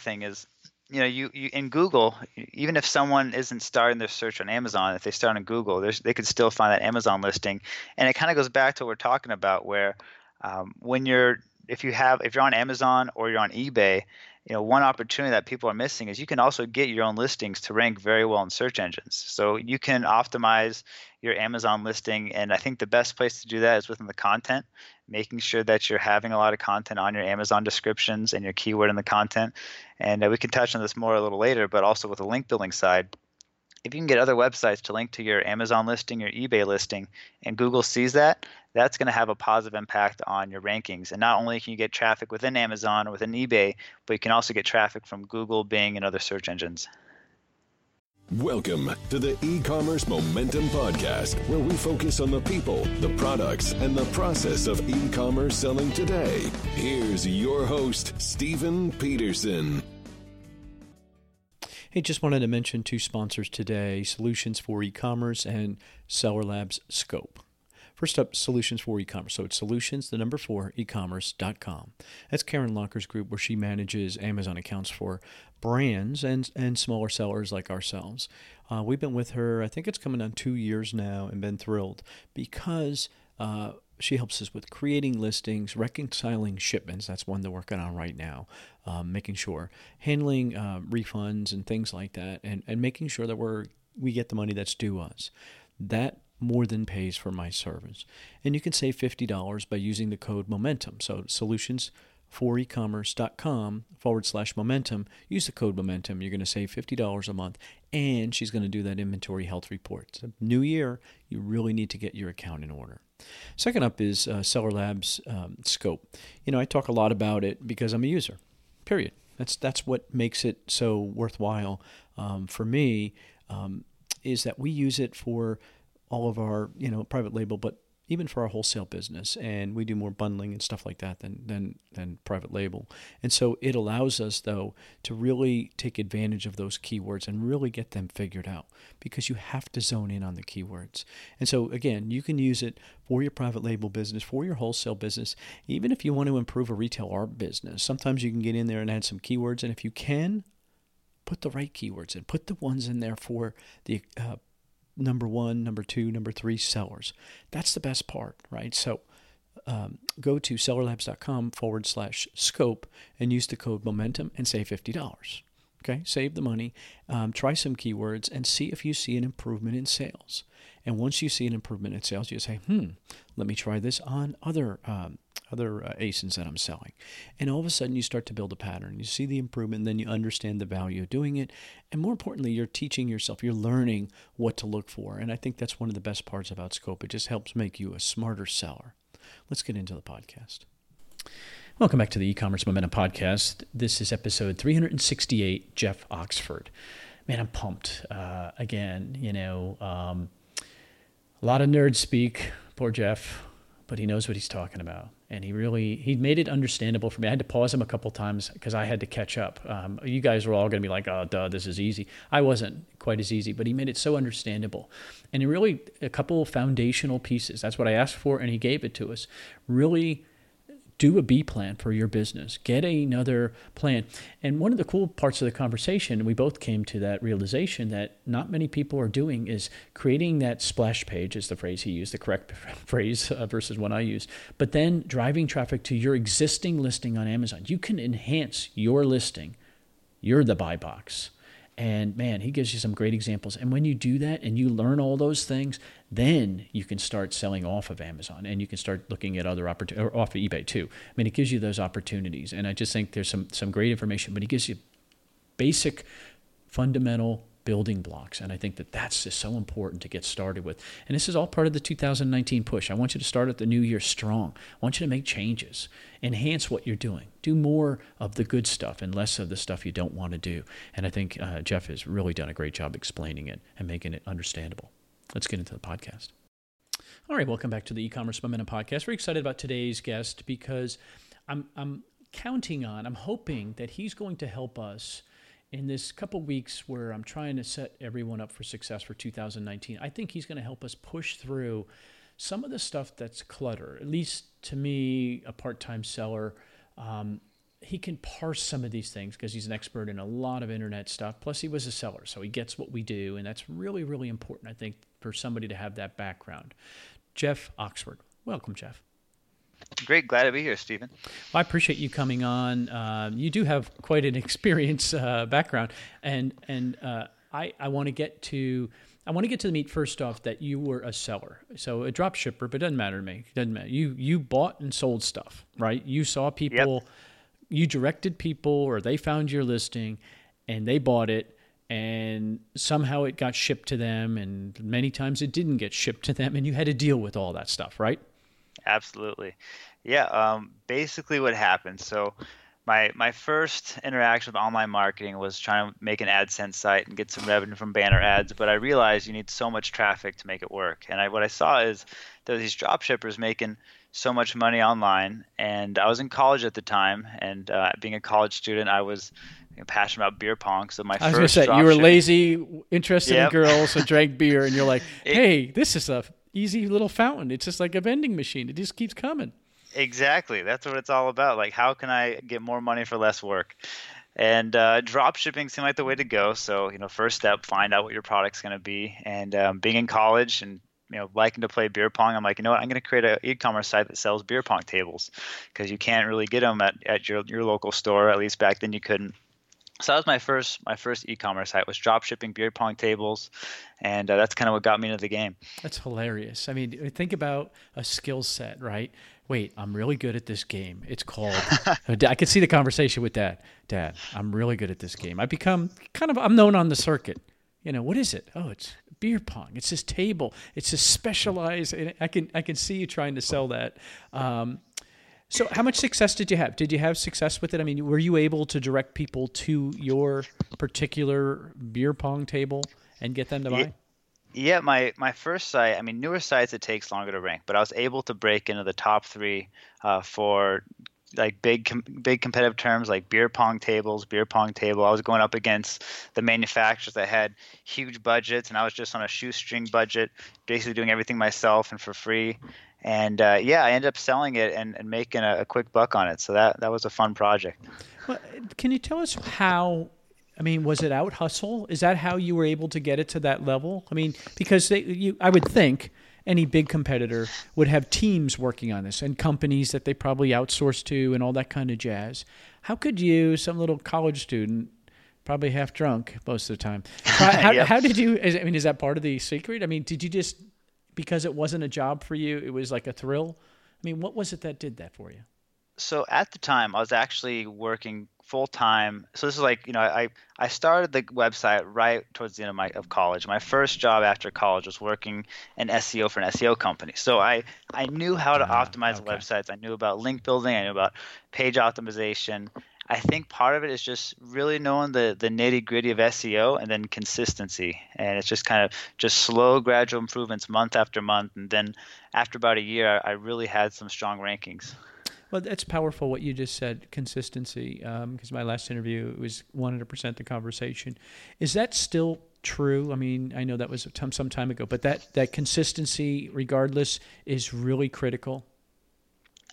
thing is you know you, you in google even if someone isn't starting their search on amazon if they start on google they could still find that amazon listing. And it kind of goes back to what we're talking about where um, when you're if you have if you're on amazon or you're on ebay you know one opportunity that people are missing is you can also get your own listings to rank very well in search engines. So you can optimize your amazon listing and i think the best place to do that is within the content making sure that you're having a lot of content on your amazon descriptions and your keyword in the content. And uh, we can touch on this more a little later but also with the link building side if you can get other websites to link to your Amazon listing, your eBay listing, and Google sees that, that's going to have a positive impact on your rankings. And not only can you get traffic within Amazon or within eBay, but you can also get traffic from Google, Bing, and other search engines. Welcome to the e-commerce momentum podcast where we focus on the people, the products, and the process of e-commerce selling today. Here's your host, Stephen Peterson. Hey, just wanted to mention two sponsors today Solutions for E-commerce and Seller Labs Scope. First up, Solutions for E-commerce. So it's solutions, the number four, e-commerce.com. That's Karen Locker's group where she manages Amazon accounts for brands and, and smaller sellers like ourselves. Uh, we've been with her, I think it's coming on two years now, and been thrilled because uh, she helps us with creating listings, reconciling shipments. That's one they're working on right now, um, making sure handling uh, refunds and things like that, and, and making sure that we're we get the money that's due us. That more than pays for my service. And you can save $50 by using the code momentum. So solutions for ecommerce.com forward slash momentum. Use the code momentum. You're going to save $50 a month. And she's going to do that inventory health report. New year, you really need to get your account in order. Second up is uh, Seller Labs um, Scope. You know, I talk a lot about it because I'm a user. Period. That's that's what makes it so worthwhile um, for me. Um, is that we use it for all of our you know private label, but even for our wholesale business, and we do more bundling and stuff like that than than than private label. And so it allows us though to really take advantage of those keywords and really get them figured out because you have to zone in on the keywords. And so again, you can use it for your private label business, for your wholesale business, even if you want to improve a retail arb business. Sometimes you can get in there and add some keywords, and if you can, put the right keywords in. Put the ones in there for the uh, number one, number two, number three sellers. That's the best part, right? So um, go to sellerlabs.com forward slash scope and use the code momentum and save $50. Okay, save the money, um, try some keywords, and see if you see an improvement in sales. And once you see an improvement in sales, you say, hmm, let me try this on other um, other uh, ASINs that I'm selling. And all of a sudden, you start to build a pattern. You see the improvement, then you understand the value of doing it. And more importantly, you're teaching yourself, you're learning what to look for. And I think that's one of the best parts about Scope. It just helps make you a smarter seller. Let's get into the podcast. Welcome back to the e-commerce momentum podcast. This is episode 368. Jeff Oxford. Man, I'm pumped. Uh, again, you know, um, a lot of nerds speak. Poor Jeff, but he knows what he's talking about and he really he made it understandable for me. I had to pause him a couple times because I had to catch up. Um, you guys were all going to be like, "Oh, duh, this is easy." I wasn't quite as easy, but he made it so understandable, and he really a couple foundational pieces. That's what I asked for, and he gave it to us. Really do a B plan for your business. Get another plan. And one of the cool parts of the conversation, we both came to that realization that not many people are doing is creating that splash page, is the phrase he used, the correct phrase uh, versus one I use, but then driving traffic to your existing listing on Amazon. You can enhance your listing. You're the buy box. And man, he gives you some great examples. And when you do that and you learn all those things, then you can start selling off of Amazon and you can start looking at other opportunities, or off of eBay too. I mean, it gives you those opportunities. And I just think there's some, some great information, but he gives you basic, fundamental building blocks. And I think that that's just so important to get started with. And this is all part of the 2019 push. I want you to start at the new year strong. I want you to make changes, enhance what you're doing, do more of the good stuff and less of the stuff you don't want to do. And I think uh, Jeff has really done a great job explaining it and making it understandable. Let's get into the podcast. All right, welcome back to the e-commerce momentum podcast. We're excited about today's guest because I'm I'm counting on, I'm hoping that he's going to help us in this couple weeks where I'm trying to set everyone up for success for 2019, I think he's going to help us push through some of the stuff that's clutter. At least to me, a part-time seller, um, he can parse some of these things because he's an expert in a lot of internet stuff. Plus, he was a seller, so he gets what we do, and that's really, really important, I think, for somebody to have that background. Jeff Oxford, welcome, Jeff. Great, glad to be here, Stephen. Well, I appreciate you coming on. Uh, you do have quite an experience uh, background, and and uh, I I want to get to I want to get to the meat first off that you were a seller, so a drop shipper, but it doesn't matter to me. It doesn't matter. You you bought and sold stuff, right? You saw people, yep. you directed people, or they found your listing, and they bought it, and somehow it got shipped to them, and many times it didn't get shipped to them, and you had to deal with all that stuff, right? Absolutely, yeah. Um, basically, what happened so my my first interaction with online marketing was trying to make an AdSense site and get some revenue from banner ads, but I realized you need so much traffic to make it work. And I, what I saw is there were these drop shippers making so much money online, and I was in college at the time, and uh, being a college student, I was you know, passionate about beer pong. So my I was going to say you were lazy, interested yep. in girls, and drank beer, and you're like, hey, it, this is a easy little fountain. It's just like a vending machine. It just keeps coming. Exactly. That's what it's all about. Like, how can I get more money for less work? And uh, drop shipping seemed like the way to go. So, you know, first step, find out what your product's going to be. And um, being in college and you know liking to play beer pong i'm like you know what i'm going to create an e-commerce site that sells beer pong tables because you can't really get them at, at your, your local store at least back then you couldn't so that was my first my first e-commerce site was drop shipping beer pong tables and uh, that's kind of what got me into the game that's hilarious i mean think about a skill set right wait, I'm really good at this game. It's called. I could see the conversation with Dad. Dad, I'm really good at this game. I become kind of. I'm known on the circuit. You know what is it? Oh, it's beer pong. It's this table. It's this specialized. I can I can see you trying to sell that. Um, so, how much success did you have? Did you have success with it? I mean, were you able to direct people to your particular beer pong table and get them to buy? Yeah, my my first site. I mean, newer sites it takes longer to rank, but I was able to break into the top three uh, for like big com- big competitive terms like beer pong tables, beer pong table. I was going up against the manufacturers that had huge budgets, and I was just on a shoestring budget, basically doing everything myself and for free. And uh, yeah, I ended up selling it and, and making a, a, quick buck on it. So that that was a fun project. Well, can you tell us how I mean, was it out hustle? Is that how you were able to get it to that level? I mean, because they, you, I would think any big competitor would have teams working on this and companies that they probably outsource to and all that kind of jazz. How could you, some little college student, probably half drunk most of the time, how, yep. how did you? I mean, is that part of the secret? I mean, did you just because it wasn't a job for you, it was like a thrill? I mean, what was it that did that for you? So at the time, I was actually working full time. So this is like you know I I started the website right towards the end of my of college. My first job after college was working in SEO for an SEO company. So I I knew how to uh, optimize okay. websites. I knew about link building. I knew about page optimization. I think part of it is just really knowing the the nitty gritty of SEO and then consistency. And it's just kind of just slow, gradual improvements month after month. And then after about a year, I really had some strong rankings. Well, that's powerful what you just said, consistency. Because um, my last interview was 100% the conversation. Is that still true? I mean, I know that was some time ago, but that, that consistency, regardless, is really critical.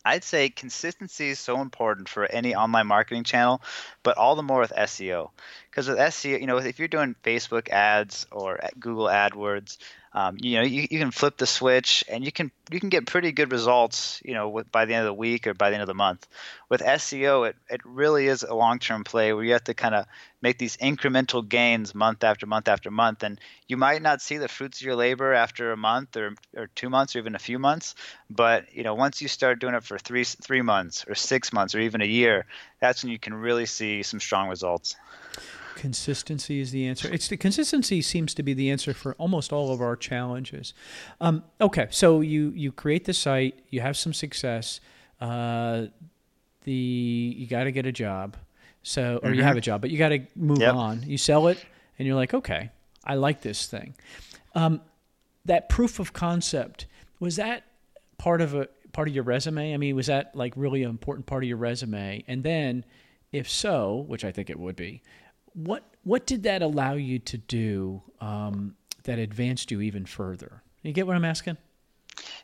I'd say consistency is so important for any online marketing channel, but all the more with SEO. Because with SEO, you know, if you're doing Facebook ads or Google AdWords, um, you know you, you can flip the switch and you can you can get pretty good results you know with, by the end of the week or by the end of the month. With seo it, it really is a long-term play where you have to kind of make these incremental gains month after month after month. And you might not see the fruits of your labor after a month or, or two months or even a few months but you know once you start doing it for three three months or six months or even a year that's when you can really see some strong results Consistency is the answer. It's the consistency seems to be the answer for almost all of our challenges. Um, okay, so you you create the site, you have some success. Uh, the you got to get a job, so or mm-hmm. you have a job, but you got to move yep. on. You sell it, and you're like, okay, I like this thing. Um, that proof of concept was that part of a part of your resume? I mean, was that like really an important part of your resume? And then, if so, which I think it would be, what what did that allow you to do um, that advanced you even further? You get what I'm asking?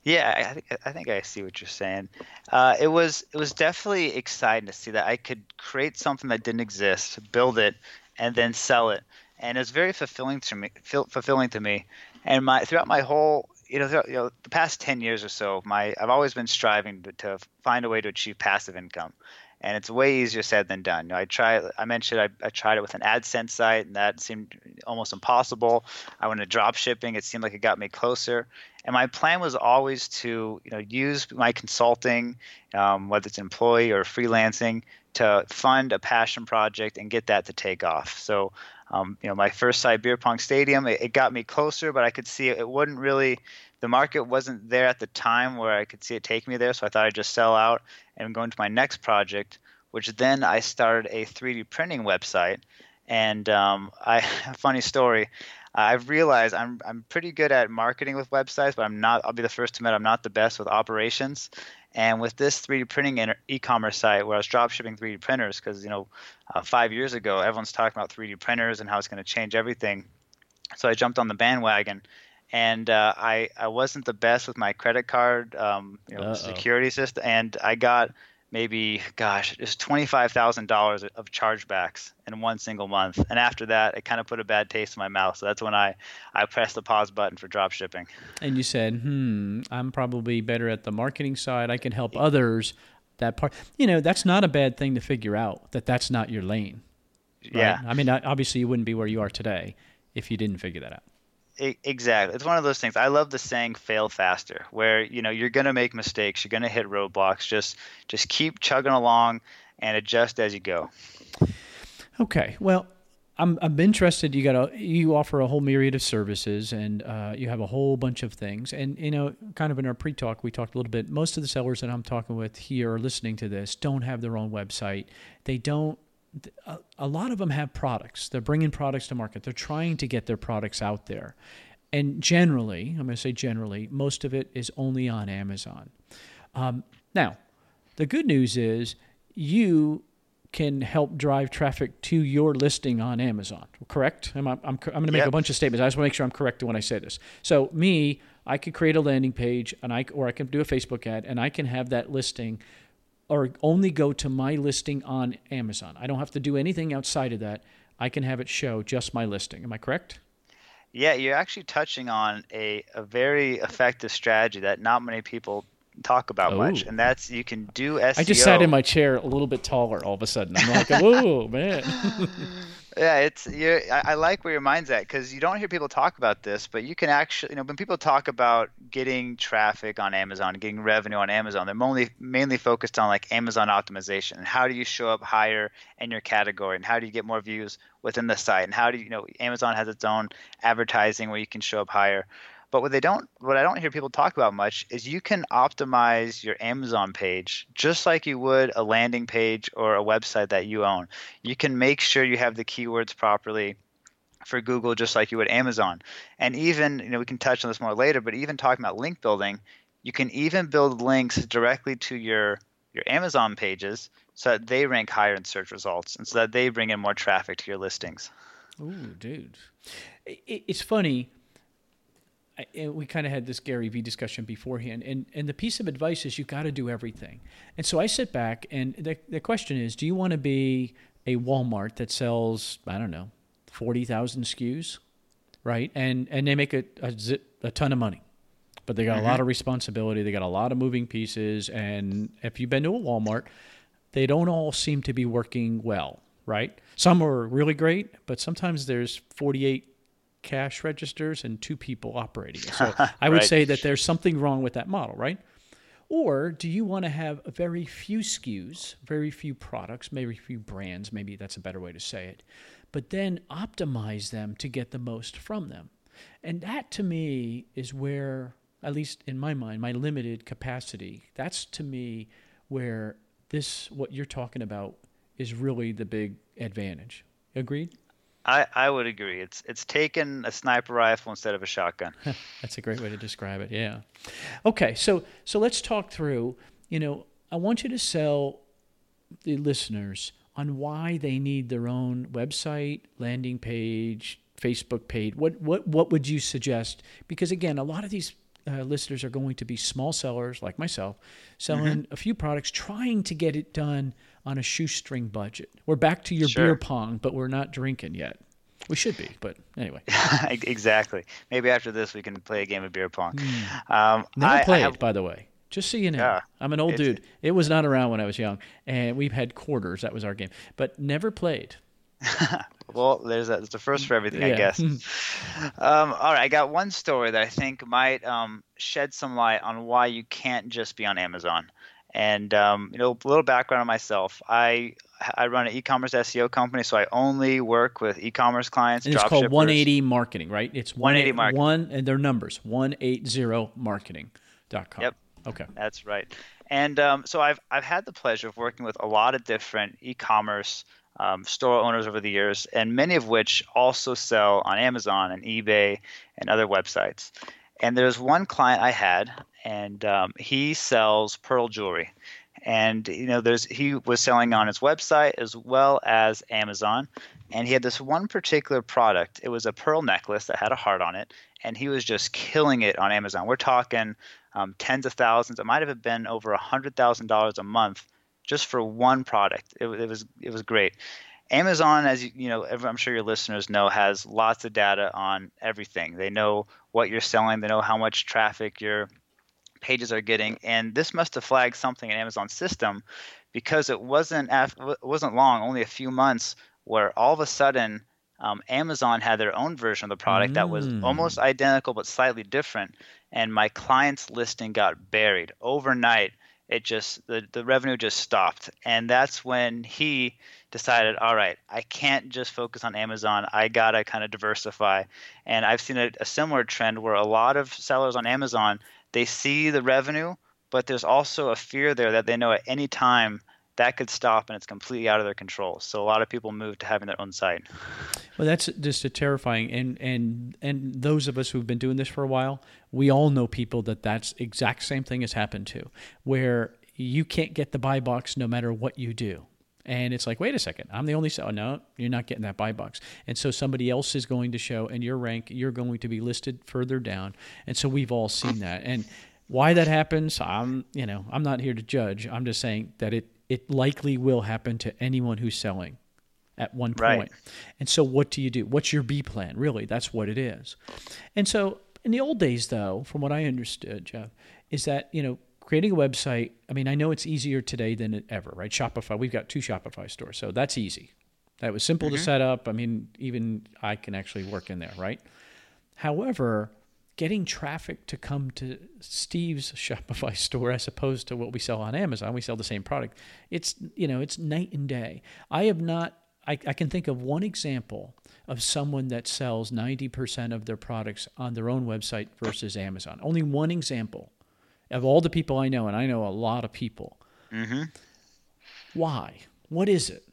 Yeah, I think I think I see what you're saying. Uh, it was it was definitely exciting to see that I could create something that didn't exist, build it, and then sell it, and it was very fulfilling to me. Fulfilling to me, and my throughout my whole you know, you know the past 10 years or so my i've always been striving to, to, find a way to achieve passive income and it's way easier said than done. You know, I tried. I mentioned I, I, tried it with an AdSense site, and that seemed almost impossible. I went to drop shipping; it seemed like it got me closer. And my plan was always to, you know, use my consulting, um, whether it's employee or freelancing, to fund a passion project and get that to take off. So, um, you know, my first site, Beer Pong Stadium, it, it got me closer, but I could see it, it wouldn't really the market wasn't there at the time where I could see it take me there, so I thought I'd just sell out and go into my next project, which then I started a 3D printing website. And um, I, funny story, I've realized I'm I'm pretty good at marketing with websites, but I'm not. I'll be the first to admit I'm not the best with operations. And with this 3D printing e-commerce site, where I was dropshipping 3D printers, because you know, uh, five years ago everyone's talking about 3D printers and how it's going to change everything. So I jumped on the bandwagon and uh, I I wasn't the best with my credit card um, you know, security system, and I got maybe gosh just twenty five thousand dollars of chargebacks in one single month, and after that it kind of put a bad taste in my mouth. So that's when I I pressed the pause button for drop shipping. And you said, hmm, I'm probably better at the marketing side. I can help others. That part, you know, that's not a bad thing to figure out. That that's not your lane. Right? Yeah. I mean, obviously you wouldn't be where you are today if you didn't figure that out exactly. It's one of those things. I love the saying fail faster where you know you're going to make mistakes you're going to hit roadblocks just just keep chugging along and adjust as you go. Okay well i'm, I'm interested you got a you offer a whole myriad of services and uh, you have a whole bunch of things. And you know kind of in our pre-talk we talked a little bit most of the sellers that i'm talking with here or listening to this don't have their own website. They don't a lot of them have products. They're bringing products to market. They're trying to get their products out there. And generally, I'm going to say generally, most of it is only on Amazon. Um, now, the good news is you can help drive traffic to your listing on Amazon, correct? I'm, I'm, I'm going to make yep. a bunch of statements. I just want to make sure I'm correct when I say this. So, me, I could create a landing page, and I, or I can do a Facebook ad, and I can have that listing or only go to my listing on Amazon. I don't have to do anything outside of that. I can have it show just my listing. Am I correct? Yeah, you're actually touching on a, a very effective strategy that not many people talk about much, oh. and that's you can do SEO. I just sat in my chair a little bit taller all of a sudden. I'm like, whoa, man. Yeah, it's you I, I, like where your mind's at because you don't hear people talk about this, but you can actually, you know, when people talk about getting traffic on Amazon, getting revenue on Amazon, they're mainly mainly focused on like Amazon optimization and how do you show up higher in your category and how do you get more views within the site and how do you, you know Amazon has its own advertising where you can show up higher. But what they don't, what I don't hear people talk about much is you can optimize your Amazon page just like you would a landing page or a website that you own. You can make sure you have the keywords properly for Google just like you would Amazon. And even, you know, we can touch on this more later, but even talking about link building, you can even build links directly to your your Amazon pages so that they rank higher in search results and so that they bring in more traffic to your listings. Ooh, dude. It's funny we kind of had this Gary Vee discussion beforehand, and and the piece of advice is you got to do everything. And so I sit back, and the the question is, do you want to be a Walmart that sells I don't know forty thousand SKUs, right? And and they make a a, zip, a ton of money, but they got mm-hmm. a lot of responsibility. They got a lot of moving pieces, and if you've been to a Walmart, they don't all seem to be working well, right? Some are really great, but sometimes there's 48 cash registers and two people operating it. So I would right. say that there's something wrong with that model, right? Or do you want to have very few SKUs, very few products, maybe few brands, maybe that's a better way to say it, but then optimize them to get the most from them? And that to me is where, at least in my mind, my limited capacity, that's to me where this, what you're talking about, is really the big advantage. Agreed? I, I would agree. It's it's taken a sniper rifle instead of a shotgun. That's a great way to describe it. Yeah. Okay, so so let's talk through. You know, I want you to sell the listeners on why they need their own website, landing page, Facebook page. What what what would you suggest? Because again, a lot of these uh, listeners are going to be small sellers like myself, selling a few products, trying to get it done on a shoestring budget. We're back to your Sure. beer pong, but we're not drinking yet. We should be, but anyway. exactly. Maybe after this we can play a game of beer pong. Um, Never I, I played, have- by the way. Just so you know. I'm an old dude. It was not around when I was young, and we've had quarters. That was our game, but never played. Well, there's there's a first for everything, I guess. um, all right, I got one story that I think might um, shed some light on why you can't just be on Amazon. And um, you know, a little background on myself. I I run an e-commerce SEO company, so I only work with e-commerce clients. And it's called dropshippers. 180 Marketing, right? It's 180 Marketing. One and their numbers 180marketing.com. Yep. Okay. That's right. And um, so I've I've had the pleasure of working with a lot of different e-commerce um, store owners over the years, and many of which also sell on Amazon and eBay and other websites. And there's one client I had, and um, he sells pearl jewelry. And you know, there's he was selling on his website as well as Amazon, and he had this one particular product. It was a pearl necklace that had a heart on it, and he was just killing it on Amazon. We're talking um, tens of thousands. It might have been over a hundred thousand dollars a month just for one product. It, it was it was great. Amazon, as you, you know, every- I'm sure your listeners know, has lots of data on everything. They know what you're selling. They know how much traffic your pages are getting, and this must have flagged something in Amazon's system because it wasn't af- it wasn't long, only a few months, where all of a sudden um, Amazon had their own version of the product that was Mm. almost identical but slightly different, and my client's listing got buried overnight. It just the, the revenue just stopped, and that's when he decided, all right, I can't just focus on Amazon. I gotta kind of diversify, and I've seen a, a similar trend where a lot of sellers on Amazon they see the revenue, but there's also a fear there that they know at any time that could stop and it's completely out of their control. So a lot of people move to having their own site. Well, that's just a terrifying, and and and those of us who've been doing this for a while, we all know people that that's exact same thing has happened to, where you can't get the buy box no matter what you do. And it's like, wait a second, I'm the only seller. Oh, no, you're not getting that buy box. And so somebody else is going to show, and your rank, you're going to be listed further down. And so we've all seen that. And why that happens, I'm, you know, I'm not here to judge. I'm just saying that it it likely will happen to anyone who's selling at one Right. point. And so what do you do? What's your B plan? Really, that's what it is. And so in the old days though, from what I understood, Jeff, is that, you know, creating a website, I mean, I know it's easier today than it ever, right? Shopify, we've got two Shopify stores. So that's easy. That was simple to mm-hmm. set up. I mean, even I can actually work in there, right? However, getting traffic to come to Steve's Shopify store as opposed to what we sell on Amazon, we sell the same product. It's you know it's night and day. I have not. I, I can think of one example of someone that sells 90% of their products on their own website versus Amazon. Only one example of all the people I know, and I know a lot of people. Mm-hmm. Why? What is it?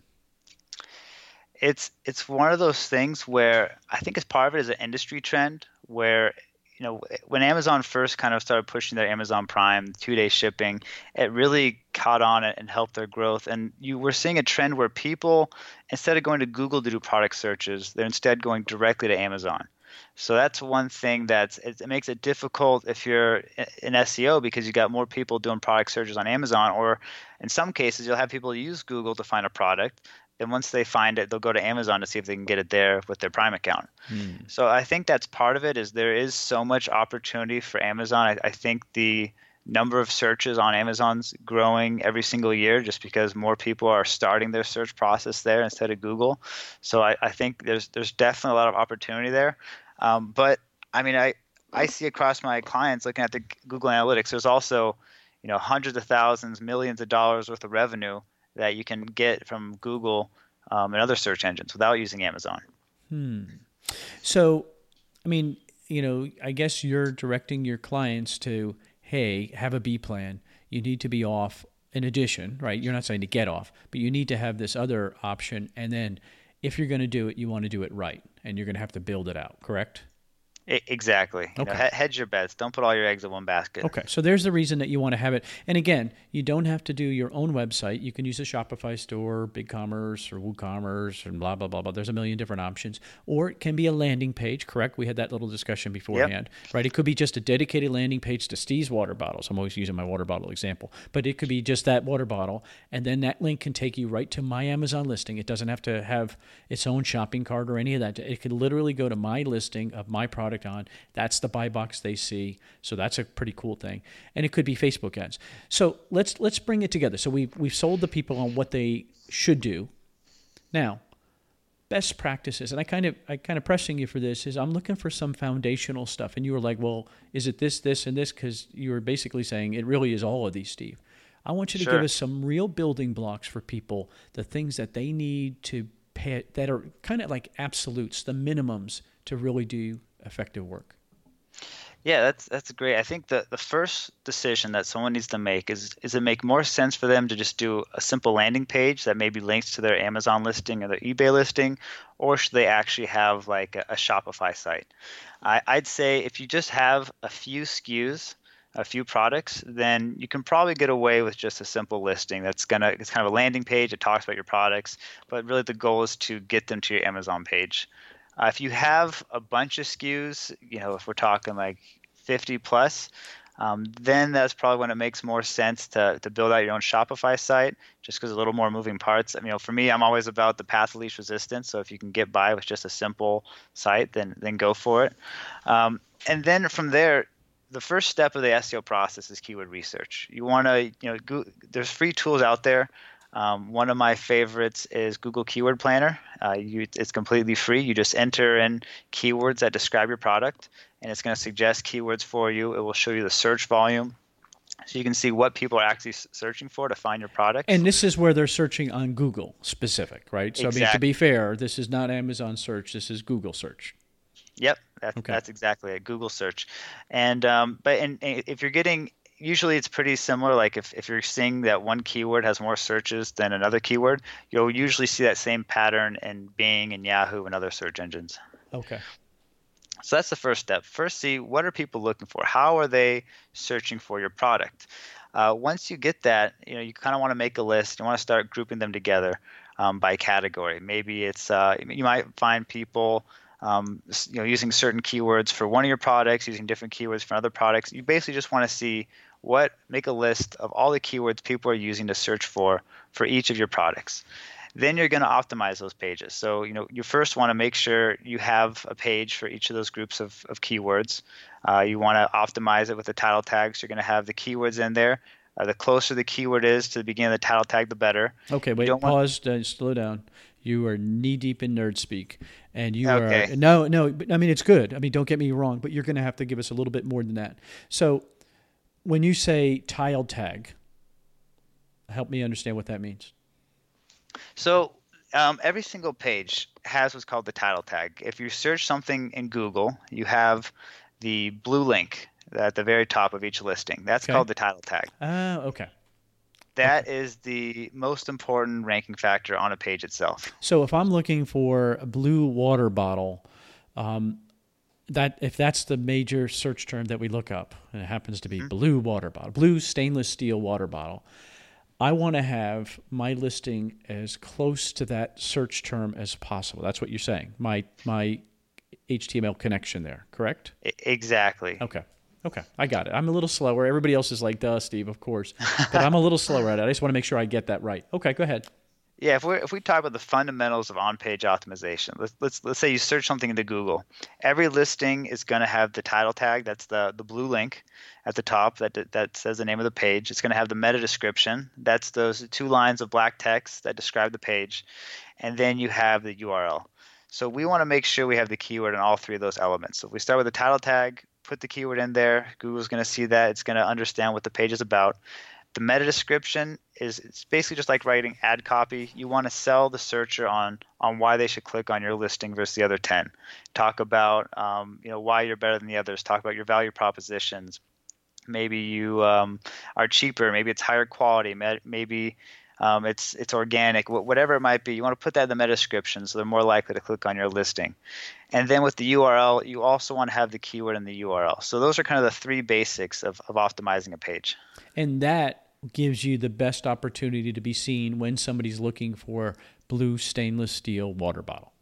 it's it's one of those things where I think as part of it is an industry trend where you know when Amazon first kind of started pushing their Amazon Prime two day shipping, it really caught on and helped their growth. And you were seeing a trend where people instead of going to Google to do product searches, they're instead going directly to Amazon. So that's one thing that's it, it makes it difficult if you're in SEO because you got more people doing product searches on Amazon, or in some cases you'll have people use Google to find a product. Then once they find it, they'll go to Amazon to see if they can get it there with their Prime account. So I think that's part of it. Is there is so much opportunity for Amazon. I, I think the number of searches on Amazon's growing every single year just because more people are starting their search process there instead of Google. So I, I think there's there's definitely a lot of opportunity there. Um, but I mean, I I see across my clients looking at the Google Analytics. There's also you know hundreds of thousands, millions of dollars worth of revenue that you can get from Google um, and other search engines without using Amazon. Hmm. So, I mean, you know, I guess you're directing your clients to, hey, have a B plan. You need to be off in addition, right? You're not saying to get off, but you need to have this other option. And then if you're going to do it, you want to do it right. And you're going to have to build it out, correct? Exactly. Okay. You know, hedge your bets. Don't put all your eggs in one basket. Okay. So there's the reason that you want to have it. And again, you don't have to do your own website. You can use a Shopify store, BigCommerce, or WooCommerce, and blah blah blah blah. There's a million different options. Or it can be a landing page. Correct. We had that little discussion beforehand. Yep. Right. It could be just a dedicated landing page to Steve's water bottles. I'm always using my water bottle example, but it could be just that water bottle, and then that link can take you right to my Amazon listing. It doesn't have to have its own shopping cart or any of that. It could literally go to my listing of my product on. That's the buy box they see. So that's a pretty cool thing. And it could be Facebook ads. So let's let's bring it together. So we've we've sold the people on what they should do. Now, best practices, and I kind of I kind of pressing you for this is I'm looking for some foundational stuff. And you were like, well, is it this, this, and this? Because you were basically saying it really is all of these, Steve. I want you to sure. give us some real building blocks for people, the things that they need to pay that are kind of like absolutes, the minimums to really do effective work. Yeah, that's that's great. I think the the first decision that someone needs to make is is it make more sense for them to just do a simple landing page that maybe links to their Amazon listing or their eBay listing, or should they actually have like a, a Shopify site? I, I'd say if you just have a few SKUs, a few products, then you can probably get away with just a simple listing. That's gonna it's kind of a landing page. It talks about your products, but really the goal is to get them to your Amazon page. Uh, if you have a bunch of SKUs, you know, if we're talking like 50 plus, um, then that's probably when it makes more sense to, to build out your own Shopify site, just because a little more moving parts. I mean, you know, for me, I'm always about the path of least resistance. So if you can get by with just a simple site, then then go for it. Um, and then from there, the first step of the SEO process is keyword research. You want to, you know, go, there's free tools out there um, one of my favorites is Google Keyword Planner. Uh, you, it's completely free. You just enter in keywords that describe your product, and it's going to suggest keywords for you. It will show you the search volume, so you can see what people are actually searching for to find your product. And this is where they're searching on Google specific, right? So exactly. I mean, to be fair, this is not Amazon search. This is Google search. Yep, that's, okay. that's exactly a Google search. And um, but and, and if you're getting usually it's pretty similar. Like if, if you're seeing that one keyword has more searches than another keyword, you'll usually see that same pattern in Bing and Yahoo and other search engines. Okay. So that's the first step. First, see what are people looking for? How are they searching for your product? Uh, once you get that, you know you kind of want to make a list. You want to start grouping them together um, by category. Maybe it's uh, you might find people um, you know using certain keywords for one of your products, using different keywords for other products. You basically just want to see what make a list of all the keywords people are using to search for for each of your products. Then you're going to optimize those pages. So you know you first want to make sure you have a page for each of those groups of, of keywords. Uh, you want to optimize it with the title tags. You're going to have the keywords in there. Uh, the closer the keyword is to the beginning of the title tag the better. Okay wait pause want... uh, slow down. You are knee deep in nerd speak and you okay. are no no But i mean it's good. I mean don't get me wrong but you're going to have to give us a little bit more than that. So when you say title tag, help me understand what that means. So um, every single page has what's called the title tag. If you search something in Google, you have the blue link at the very top of each listing. That's okay. called the title tag. Oh, uh, okay. That okay. is the most important ranking factor on a page itself. So if I'm looking for a blue water bottle, um, that if that's the major search term that we look up, and it happens to be mm-hmm. blue water bottle, blue stainless steel water bottle, I want to have my listing as close to that search term as possible. That's what you're saying. My my HTML connection there, correct? Exactly. Okay. Okay, I got it. I'm a little slower. Everybody else is like, duh, Steve, of course. But I'm a little slower at it. I just want to make sure I get that right. Okay, go ahead. Yeah, if we if we talk about the fundamentals of on-page optimization, let's let's let's say you search something into Google. Every listing is going to have the title tag. That's the the blue link at the top that that says the name of the page. It's going to have the meta description. That's those two lines of black text that describe the page, and then you have the URL. So we want to make sure we have the keyword in all three of those elements. So if we start with the title tag, put the keyword in there. Google's going to see that. It's going to understand what the page is about. The meta description is it's basically just like writing ad copy. You want to sell the searcher on on why they should click on your listing versus the other ten. Talk about um, you know why you're better than the others. Talk about your value propositions. Maybe you um, are cheaper. Maybe it's higher quality. Maybe um, it's it's organic, whatever it might be. You want to put that in the meta description, so they're more likely to click on your listing. And then with the URL, you also want to have the keyword in the URL. So those are kind of the three basics of, of optimizing a page. And that gives you the best opportunity to be seen when somebody's looking for blue stainless steel water bottle.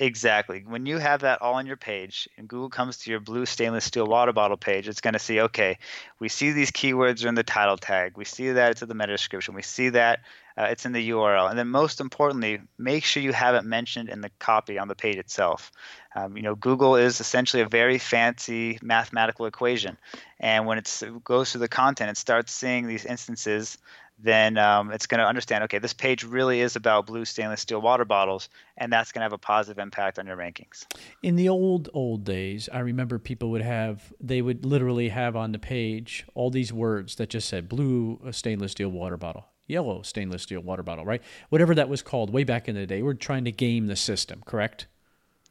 Exactly. When you have that all on your page and Google comes to your blue stainless steel water bottle page, it's going to see, okay, we see these keywords are in the title tag. We see that it's in the meta description. We see that uh, it's in the URL. And then most importantly, make sure you have it mentioned in the copy on the page itself. Um, you know, Google is essentially a very fancy mathematical equation. And when it goes through the content, it starts seeing these instances then um, it's going to understand okay this page really is about blue stainless steel water bottles and that's going to have a positive impact on your rankings in the old old days i remember people would have they would literally have on the page all these words that just said blue uh, stainless steel water bottle yellow stainless steel water bottle right whatever that was called way back in the day we're trying to game the system correct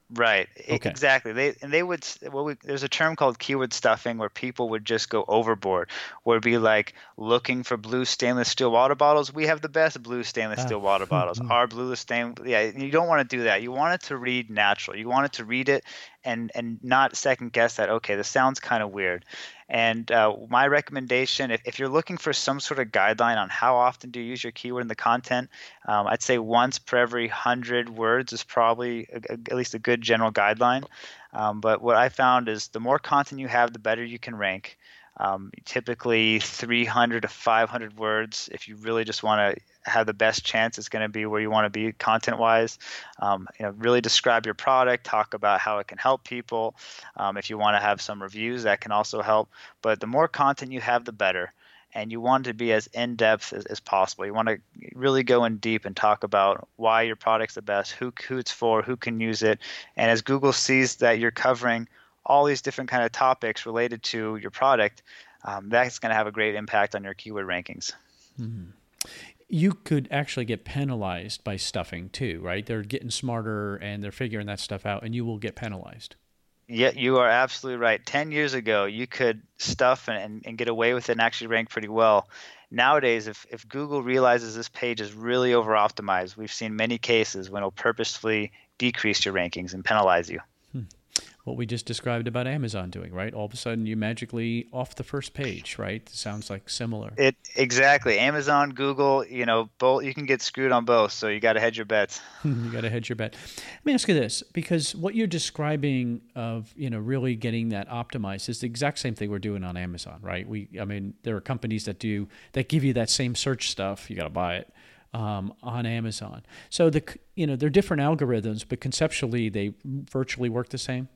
Right. Okay. Exactly. They and they would well we, there's a term called keyword stuffing where people would just go overboard. Where it'd be like looking for blue stainless steel water bottles. We have the best blue stainless steel water ah. bottles. Our blue stainless yeah, you don't want to do that. You want it to read natural. You want it to read it and and not second guess that okay, this sounds kind of weird. And uh, my recommendation, if, if you're looking for some sort of guideline on how often do you use your keyword in the content, um, I'd say once per every hundred words is probably a, a, at least a good general guideline. Um, but what I found is the more content you have, the better you can rank. Um, typically 300 to 500 words if you really just want to have the best chance it's going to be where you want to be content wise um, you know really describe your product talk about how it can help people um, if you want to have some reviews that can also help but the more content you have the better and you want to be as in depth as, as, possible. You want to really go in deep and talk about why your product's the best, who, who it's for, who can use it. And as Google sees that you're covering all these different kind of topics related to your product, um, that's going to have a great impact on your keyword rankings. Mm-hmm. You could actually get penalized by stuffing too, right? They're getting smarter and they're figuring that stuff out, and you will get penalized. Yeah, you are absolutely right. 10 years ago, you could stuff and, and get away with it and actually rank pretty well. Nowadays, if, if Google realizes this page is really over optimized, we've seen many cases when it'll purposefully decrease your rankings and penalize you what we just described about Amazon doing, right? All of a sudden, you magically off the first page, right? Sounds like similar. It exactly. Amazon, Google, you know, both you can get screwed on both, so you got to hedge your bets. you got to hedge your bet. Let me ask you this, because what you're describing of you know really getting that optimized is the exact same thing we're doing on Amazon, right? We, I mean, there are companies that do that give you that same search stuff. You got to buy it. Um, on Amazon. So the you know they're different algorithms, but conceptually they virtually work the same.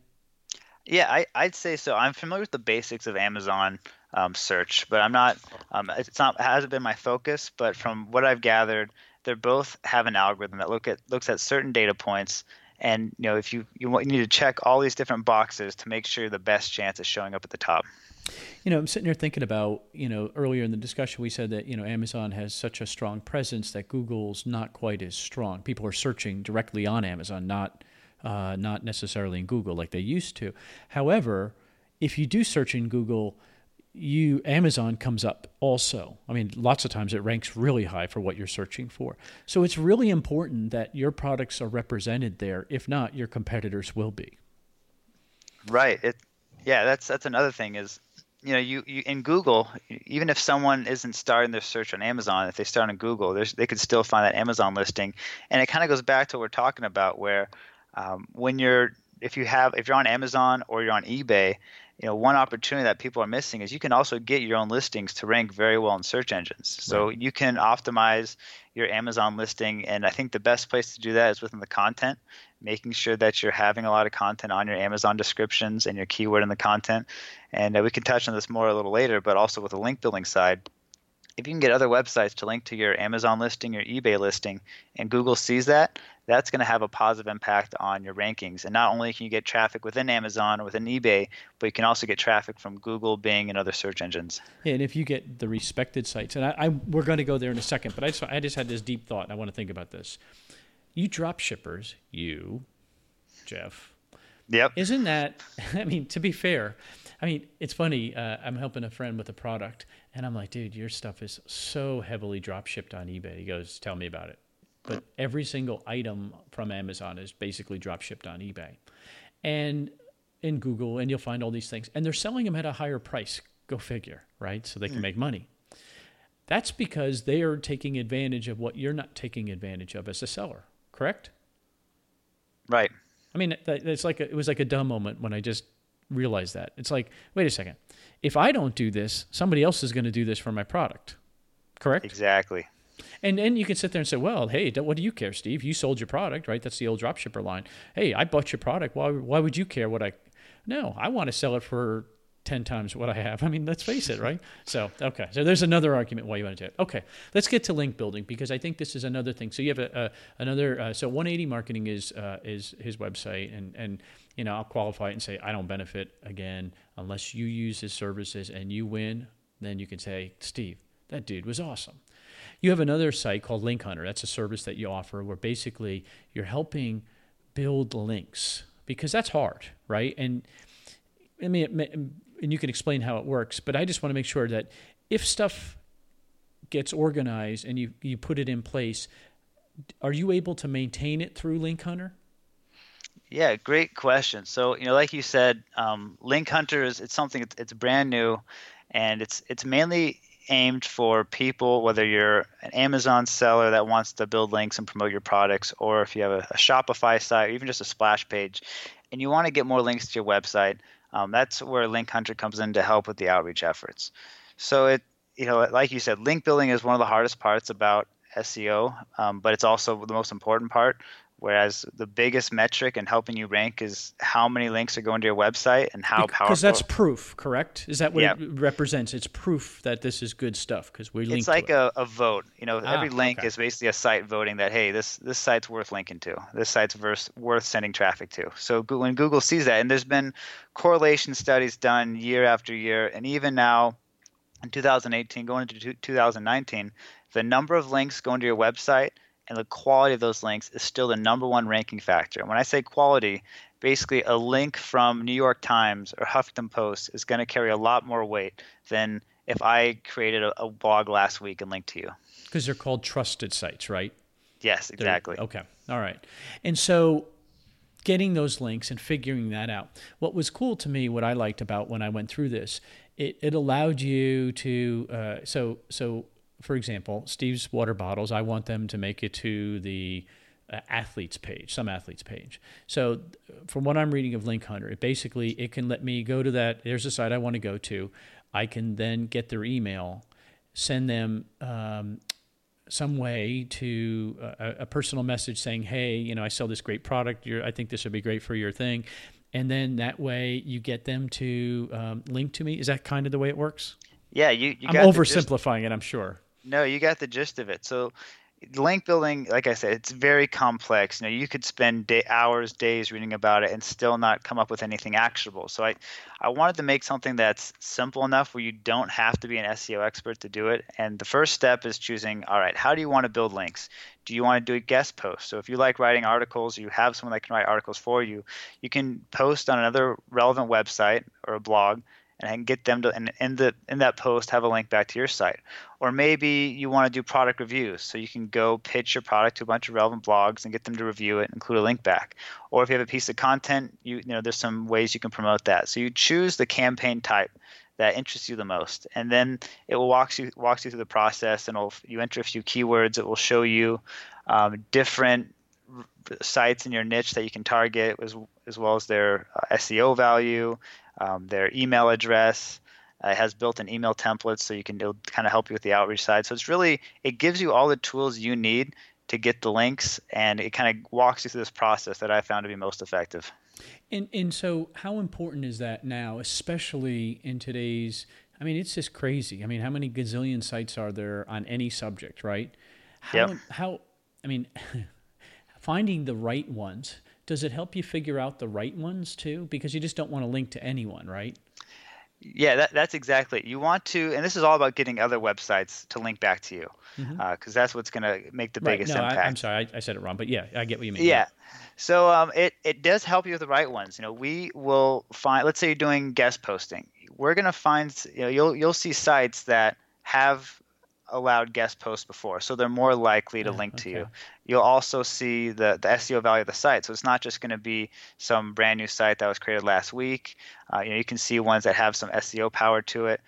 Yeah, I, I'd say so. I'm familiar with the basics of Amazon um, search, but I'm not. Um, it's not it hasn't been my focus. But from what I've gathered, they both have an algorithm that look at looks at certain data points, and you know if you you, want, you need to check all these different boxes to make sure the best chance is showing up at the top. You know, I'm sitting here thinking about, you know, earlier in the discussion we said that, you know, Amazon has such a strong presence that Google's not quite as strong. People are searching directly on Amazon, not uh, not necessarily in Google like they used to. However, if you do search in Google, you Amazon comes up also. I mean, lots of times it ranks really high for what you're searching for. So it's really important that your products are represented there. If not, your competitors will be. Right. It. Yeah. That's that's another thing is you know, you, you in Google, even if someone isn't starting their search on Amazon, if they start on Google, they could still find that Amazon listing. And it kind of goes back to what we're talking about, where um, when you're if you have if you're on Amazon or you're on eBay, you know one opportunity that people are missing is you can also get your own listings to rank very well in search engines. So right. you can optimize your Amazon listing, and I think the best place to do that is within the content, making sure that you're having a lot of content on your Amazon descriptions and your keyword in the content. And uh, we can touch on this more a little later, but also with the link building side if you can get other websites to link to your Amazon listing, your eBay listing, and Google sees that, that's going to have a positive impact on your rankings. And not only can you get traffic within Amazon or within eBay, but you can also get traffic from Google, Bing, and other search engines. Yeah, and if you get the respected sites, and I, I we're going to go there in a second, but I just, I just had this deep thought, and I want to think about this. You drop shippers, you, Jeff, Yep. Isn't that? I mean, to be fair, I mean, it's funny. Uh, I'm helping a friend with a product, and I'm like, dude, your stuff is so heavily drop shipped on eBay. He goes, tell me about it. But every single item from Amazon is basically drop shipped on eBay, and in Google, and you'll find all these things, and they're selling them at a higher price. Go figure, right? So they can hmm. make money. That's because they are taking advantage of what you're not taking advantage of as a seller. Correct? Right. I mean, it's like a, it was like a dumb moment when I just realized that. It's like, wait a second. If I don't do this, somebody else is going to do this for my product. Correct? Exactly. And then you can sit there and say, well, hey, what do you care, Steve? You sold your product, right? That's the old dropshipper line. Hey, I bought your product. Why, why would you care what I. No, I want to sell it for 10 times what I have. I mean, let's face it, right? So, okay. So there's another argument why you want to do it. Okay. Let's get to link building because I think this is another thing. So you have a, a another, uh, so 180 marketing is, uh, is his website and, and, you know, I'll qualify it and say, I don't benefit again unless you use his services and you win. Then you can say, Steve, that dude was awesome. You have another site called Link Hunter. That's a service that you offer where basically you're helping build links because that's hard, right? And I mean, and you can explain how it works, but I just want to make sure that if stuff gets organized and you, you put it in place, are you able to maintain it through Link Hunter? Yeah, great question. So, you know, like you said, um, Link Hunter is it's something it's, it's brand new, and it's it's mainly aimed for people whether you're an Amazon seller that wants to build links and promote your products, or if you have a, a Shopify site, or even just a splash page, and you want to get more links to your website. Um, that's where Link Hunter comes in to help with the outreach efforts. So it, you know, like you said, link building is one of the hardest parts about SEO, um, but it's also the most important part. Whereas the biggest metric in helping you rank is how many links are going to your website and how powerful. Because that's proof, correct? Is that what Yeah. it represents? It's proof that this is good stuff because we link it's like a, a vote. You know, Ah, every link okay. is basically a site voting that hey, this this site's worth linking to. This site's worth worth sending traffic to. So when Google sees that, and there's been correlation studies done year after year, and even now in 2018, going into 2019, the number of links going to your website and the quality of those links is still the number one ranking factor. And when I say quality, basically a link from New York Times or Huffington Post is going to carry a lot more weight than if I created a, a blog last week and linked to you. because they're called trusted sites, right? Yes, They're- exactly. Okay. All right. And so getting those links and figuring that out. What was cool to me, what I liked about when I went through this, it, it allowed you to uh, so so for example, Steve's water bottles, I want them to make it to the uh, athletes page, some athletes page. So from what I'm reading of Link Hunter, it basically it can let me go to that. There's a site I want to go to. I can then get their email, send them um, some way to uh, a, a personal message saying, "Hey, you know, I sell this great product. You're, I think this would be great for your thing," and then that way you get them to um, link to me. Is that kind of the way it works? Yeah, you, you I'm got the gist- oversimplifying it, I'm sure. No, you got the gist of it. So, link building, like I said, it's very complex. You know, you could spend day, hours, days reading about it and still not come up with anything actionable. So, I, I wanted to make something that's simple enough where you don't have to be an SEO expert to do it. And the first step is choosing, all right, how do you want to build links? Do you want to do a guest post? So, if you like writing articles, you have someone that can write articles for you, you can post on another relevant website or a blog and I can get them to and in the in that post have a link back to your site. Or maybe you want to do product reviews so you can go pitch your product to a bunch of relevant blogs and get them to review it and include a link back. Or if you have a piece of content you, you know there's some ways you can promote that. So you choose the campaign type that interests you the most and then it will walk you walks you through the process and it'll, you enter a few keywords it will show you um, different sites in your niche that you can target as, as well as their uh, SEO value um, their email address. Uh, it has built-in email templates, so you can it'll kind of help you with the outreach side. So it's really it gives you all the tools you need to get the links, and it kind of walks you through this process that I found to be most effective. And and so how important is that now, especially in today's I mean, it's just crazy. I mean, how many gazillion sites are there on any subject, right? How Yep. how I mean finding the right ones, does it help you figure out the right ones too? Because you just don't want to link to anyone, right? Yeah, that, that's exactly. You want to, and this is all about getting other websites to link back to you, because mm-hmm. uh, that's what's going to make the right. biggest no, impact. I, am sorry, I, I, said it wrong, but yeah, I get what you mean. Yeah. So um, it it does help you with the right ones. You know, we will find. Let's say you're doing guest posting. We're going to find. You know, you'll you'll see sites that have allowed guest posts before, so they're more likely to link okay. to you. You'll also see the, the SEO value of the site, so it's not just going to be some brand new site that was created last week. Uh, you know, you can see ones that have some SEO power to it.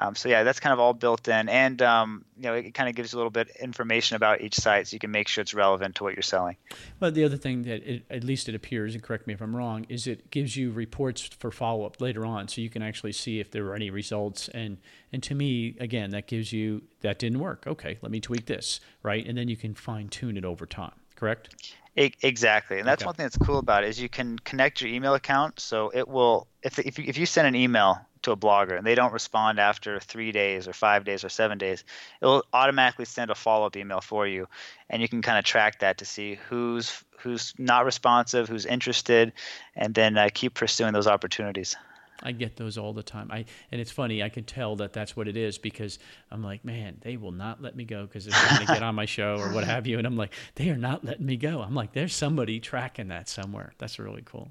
Um, so yeah, that's kind of all built in, and um, you know, it kind of gives you a little bit information about each site, so you can make sure it's relevant to what you're selling. Well, the other thing that it, at least it appears, and correct me if I'm wrong, is it gives you reports for follow up later on, so you can actually see if there were any results. And and to me, again, that gives you that didn't work. Okay, let me tweak this, right, and then you can fine tune it over time. Correct. Exactly, and that's okay. one thing that's cool about it is you can connect your email account, so it will if if you, if you send an email to a blogger and they don't respond after three days or five days or seven days, it will automatically send a follow up email for you, and you can kind of track that to see who's who's not responsive, who's interested, and then uh, keep pursuing those opportunities. I get those all the time. I and it's funny. I can tell that that's what it is because I'm like, man, they will not let me go because they're trying to get on my show or what have you. And I'm like, they are not letting me go. I'm like, there's somebody tracking that somewhere. That's really cool.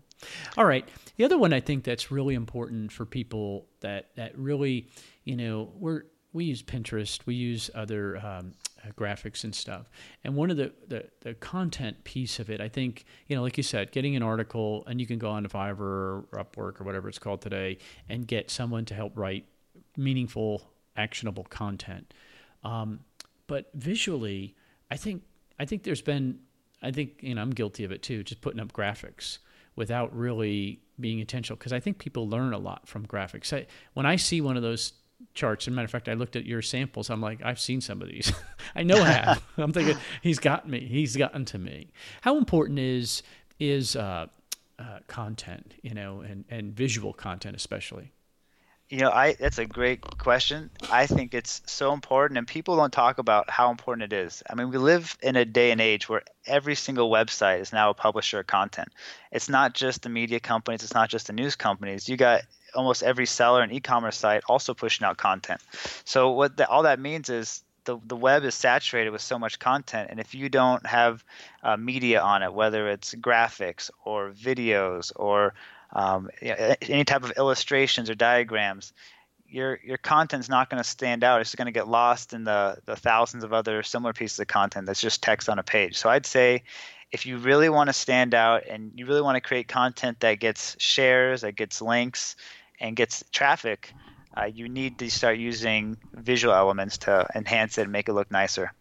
All right. The other one I think that's really important for people that that really, you know, we're we use Pinterest, we use other um, uh, graphics and stuff. And one of the, the, the content piece of it, I think, you know, like you said, getting an article, and you can go on to Fiverr or Upwork or whatever it's called today, and get someone to help write meaningful, actionable content. Um, but visually, I think I think there's been, I think you know, I'm guilty of it too, just putting up graphics without really being intentional because I think people learn a lot from graphics. I, when I see one of those charts. As a matter of fact, I looked at your samples. I'm like, I've seen some of these. I know I have. I'm thinking he's got me. He's gotten to me. How important is is uh, uh, content, you know, and and visual content especially? You know, I that's a great question. I think it's so important, and people don't talk about how important it is. I mean, we live in a day and age where every single website is now a publisher of content. It's not just the media companies. It's not just the news companies. You got almost every seller and e-commerce site also pushing out content. So what the, all that means is the the web is saturated with so much content, and if you don't have uh, media on it, whether it's graphics or videos or um, any type of illustrations or diagrams, your your content's not going to stand out. It's going to get lost in the the thousands of other similar pieces of content that's just text on a page. So I'd say if you really want to stand out and you really want to create content that gets shares, that gets links, and gets traffic, uh, you need to start using visual elements to enhance it and make it look nicer.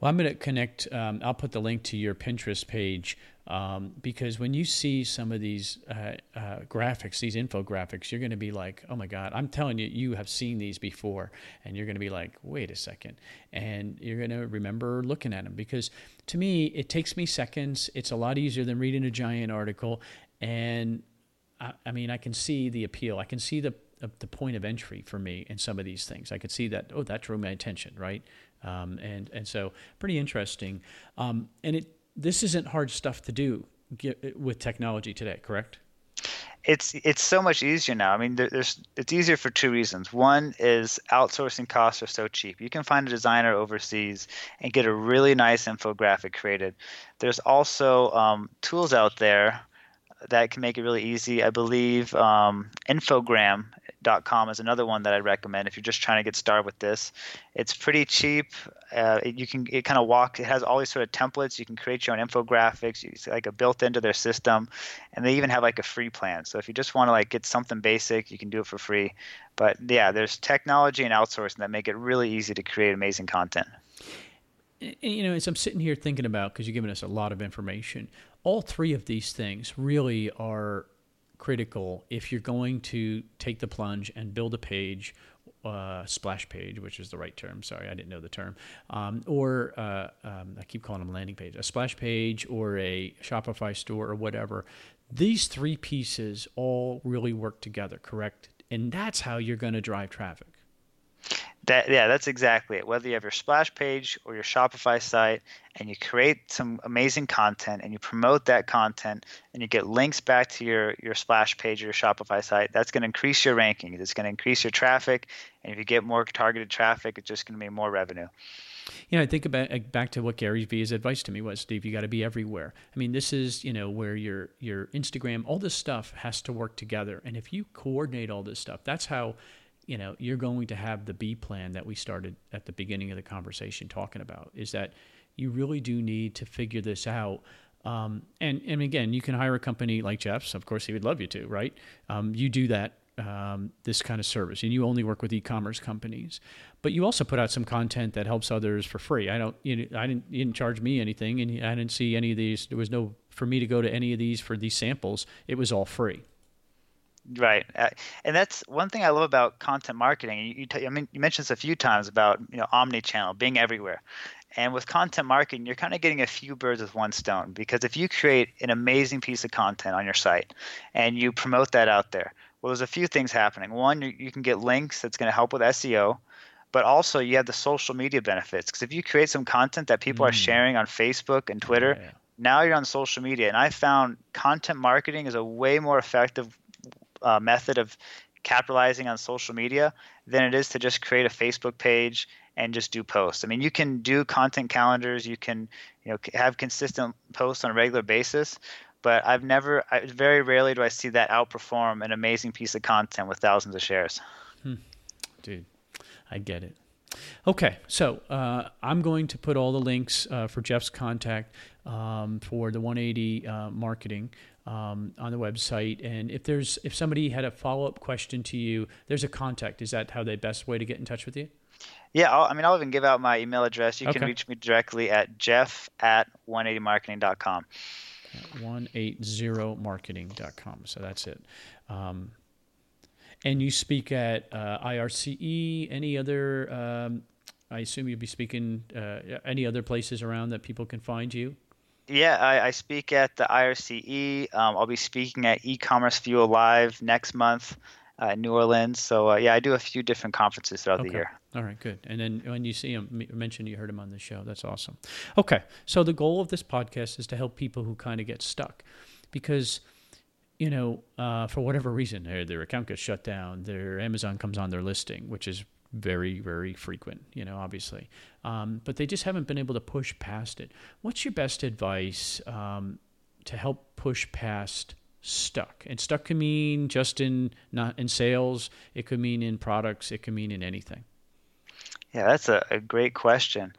Well, I'm going to connect. Um, I'll put the link to your Pinterest page um, because when you see some of these uh, uh, graphics, these infographics, you're going to be like, "Oh my God!" I'm telling you, you have seen these before, and you're going to be like, "Wait a second. and you're going to remember looking at them because to me, it takes me seconds. It's a lot easier than reading a giant article, and I, I mean, I can see the appeal. I can see the the point of entry for me in some of these things. I could see that. Oh, that drew my attention, right? Um, and and so pretty interesting. Um, and it this isn't hard stuff to do with technology today, correct? It's it's so much easier now. I mean, there's it's easier for two reasons. One is outsourcing costs are so cheap. You can find a designer overseas and get a really nice infographic created. There's also um, tools out there that can make it really easy. I believe um, Infogram.com is another one that I recommend if you're just trying to get started with this. It's pretty cheap. Uh, it, you can it kind of walk. It has all these sort of templates. You can create your own infographics. It's like a built into their system, and they even have like a free plan. So if you just want to like get something basic, you can do it for free. But yeah, there's technology and outsourcing that make it really easy to create amazing content you know, as I'm sitting here thinking about, because you're giving us a lot of information, all three of these things really are critical if you're going to take the plunge and build a page, uh, splash page, which is the right term. Sorry, I didn't know the term. Um, or uh, um, I keep calling them landing page, a splash page or a Shopify store or whatever. These three pieces all really work together, correct? And that's how you're going to drive traffic. That yeah, that's exactly it. Whether you have your splash page or your Shopify site, and you create some amazing content and you promote that content, and you get links back to your your splash page or your Shopify site, that's going to increase your ranking. It's going to increase your traffic, and if you get more targeted traffic, it's just going to be more revenue. You know, I think about back to what Gary Vee's advice to me was, Steve, you got to be everywhere. I mean, this is, you know, where your your Instagram, all this stuff has to work together. And if you coordinate all this stuff, that's how you know you're going to have the B plan that we started at the beginning of the conversation talking about is that you really do need to figure this out. Um, and and again, you can hire a company like Jeff's. Of course, he would love you to, right? Um, you do that um, this kind of service, and you only work with e-commerce companies. But you also put out some content that helps others for free. I don't, you know, I didn't, you didn't charge me anything, and I didn't see any of these. There was no for me to go to any of these for these samples. It was all free. Right, uh, and that's one thing I love about content marketing. You, you t- I mean, you mentioned this a few times about you know omni-channel being everywhere, and with content marketing, you're kind of getting a few birds with one stone because if you create an amazing piece of content on your site and you promote that out there, well, there's a few things happening. One, you, you can get links that's going to help with SEO, but also you have the social media benefits because if you create some content that people mm. are sharing on Facebook and Twitter. Yeah. Now you're on social media, and I found content marketing is a way more effective uh, method of capitalizing on social media than it is to just create a Facebook page and just do posts. I mean, you can do content calendars, you can you know have consistent posts on a regular basis, but I've never, I, very rarely do I see that outperform an amazing piece of content with thousands of shares. Hmm. Dude, I get it. Okay, so uh, I'm going to put all the links uh, for Jeff's contact um, for the 180 uh, marketing um, on the website. And if there's if somebody had a follow up question to you, there's a contact. Is that how the best way to get in touch with you? Yeah, I'll, i mean, I'll even give out my email address. You okay. can reach me directly at jeff at 180marketing.com. 180marketing.com. So that's it. Um, and you speak at uh, IRCE, any other, um, I assume you'll be speaking uh, any other places around that people can find you? Yeah, I, I speak at the IRCE. Um, I'll be speaking at e-commerce Fuel Live next month uh, in New Orleans. So uh, yeah, I do a few different conferences throughout okay. the year. All right, good. And then when you see him, mention you heard him on the show. That's awesome. Okay, so the goal of this podcast is to help people who kind of get stuck, because you know, uh, for whatever reason, their, their account gets shut down, their Amazon comes on their listing, which is very, very frequent, you know, obviously. Um, but they just haven't been able to push past it. What's your best advice um, to help push past stuck? And stuck can mean just in not in sales. It could mean in products. It could mean in anything. Yeah, that's a, a great question.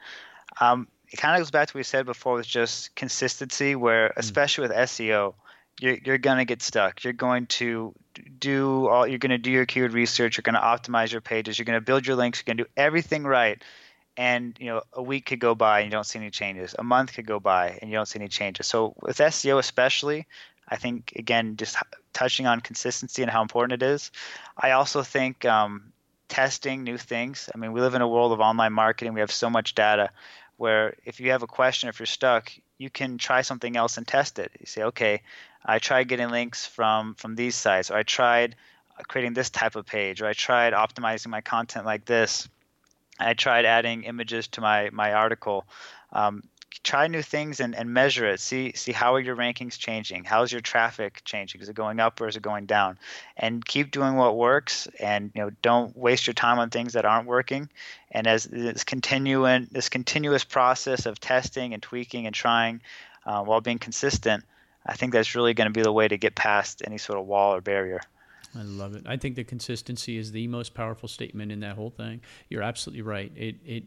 Um, it kind of goes back to what we said before with just consistency, where mm. especially with SEO, you're, you're going to get stuck. You're going to do all. You're going to do your keyword research. You're going to optimize your pages. You're going to build your links. You're going to do everything right. And you know, a week could go by and you don't see any changes. A month could go by and you don't see any changes. So with SEO especially, I think again, just touching on consistency and how important it is. I also think um, testing new things. I mean, we live in a world of online marketing. We have so much data where if you have a question, if you're stuck, you can try something else and test it. You say, okay, I tried getting links from from these sites, or I tried creating this type of page, or I tried optimizing my content like this. I tried adding images to my my article. Um, try new things and, and measure it. See see how are your rankings changing? How's your traffic changing? Is it going up or is it going down? And keep doing what works. And you know don't waste your time on things that aren't working. And as this continuing this continuous process of testing and tweaking and trying uh, while being consistent, I think that's really going to be the way to get past any sort of wall or barrier. I love it. I think the consistency is the most powerful statement in that whole thing. You're absolutely right. It it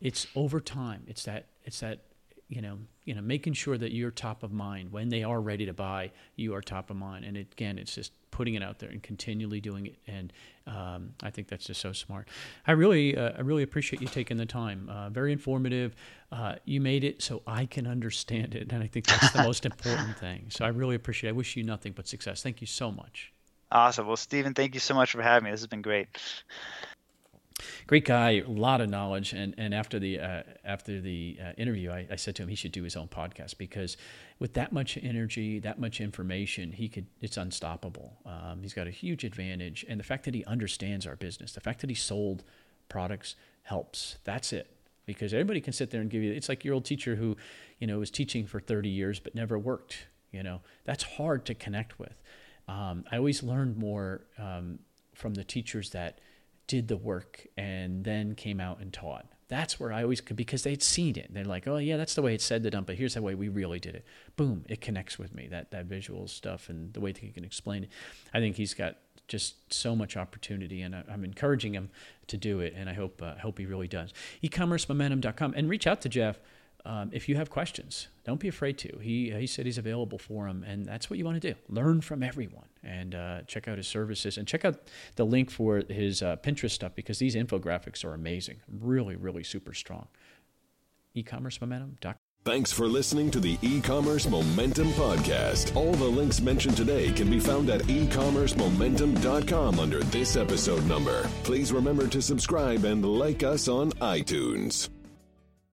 it's over time. It's that it's that you know you know making sure that you're top of mind when they are ready to buy. You are top of mind. And it, again, it's just putting it out there and continually doing it. And um, I think that's just so smart. I really, uh, I really appreciate you taking the time. Uh, very informative. Uh, you made it so I can understand it, and I think that's the most important thing. So I really appreciate. it. I wish you nothing but success. Thank you so much. Awesome. Well, Stephen, thank you so much for having me. This has been great great guy, a lot of knowledge. And and after the uh, after the uh, interview, I, I, said to him he should do his own podcast because with that much energy, that much information, he could it's unstoppable. Um, he's got a huge advantage, and the fact that he understands our business, the fact that he sold products helps. That's it. Because everybody can sit there and give you, it's like your old teacher who, you know, was teaching for 30 years but never worked. You know, that's hard to connect with. Um, I always learned more um, from the teachers that did the work and then came out and taught. That's where I always could because they'd seen it. They're like, oh yeah, that's the way it's said to done, but here's the way we really did it. Boom, it connects with me. That that visual stuff and the way that he can explain it. I think he's got just so much opportunity, and I, am encouraging him to do it. And I hope uh, hope he really does. E-commercemomentum.com and reach out to Jeff um, if you have questions, don't be afraid to. He, he said he's available for them, and that's what you want to do. Learn from everyone and uh, check out his services and check out the link for his uh, Pinterest stuff because these infographics are amazing. Really, really super strong. E-commercemomentum.com. Thanks for listening to the e-commerce momentum podcast. All the links mentioned today can be found at ecommercemomentum.com under this episode number. Please remember to subscribe and like us on iTunes.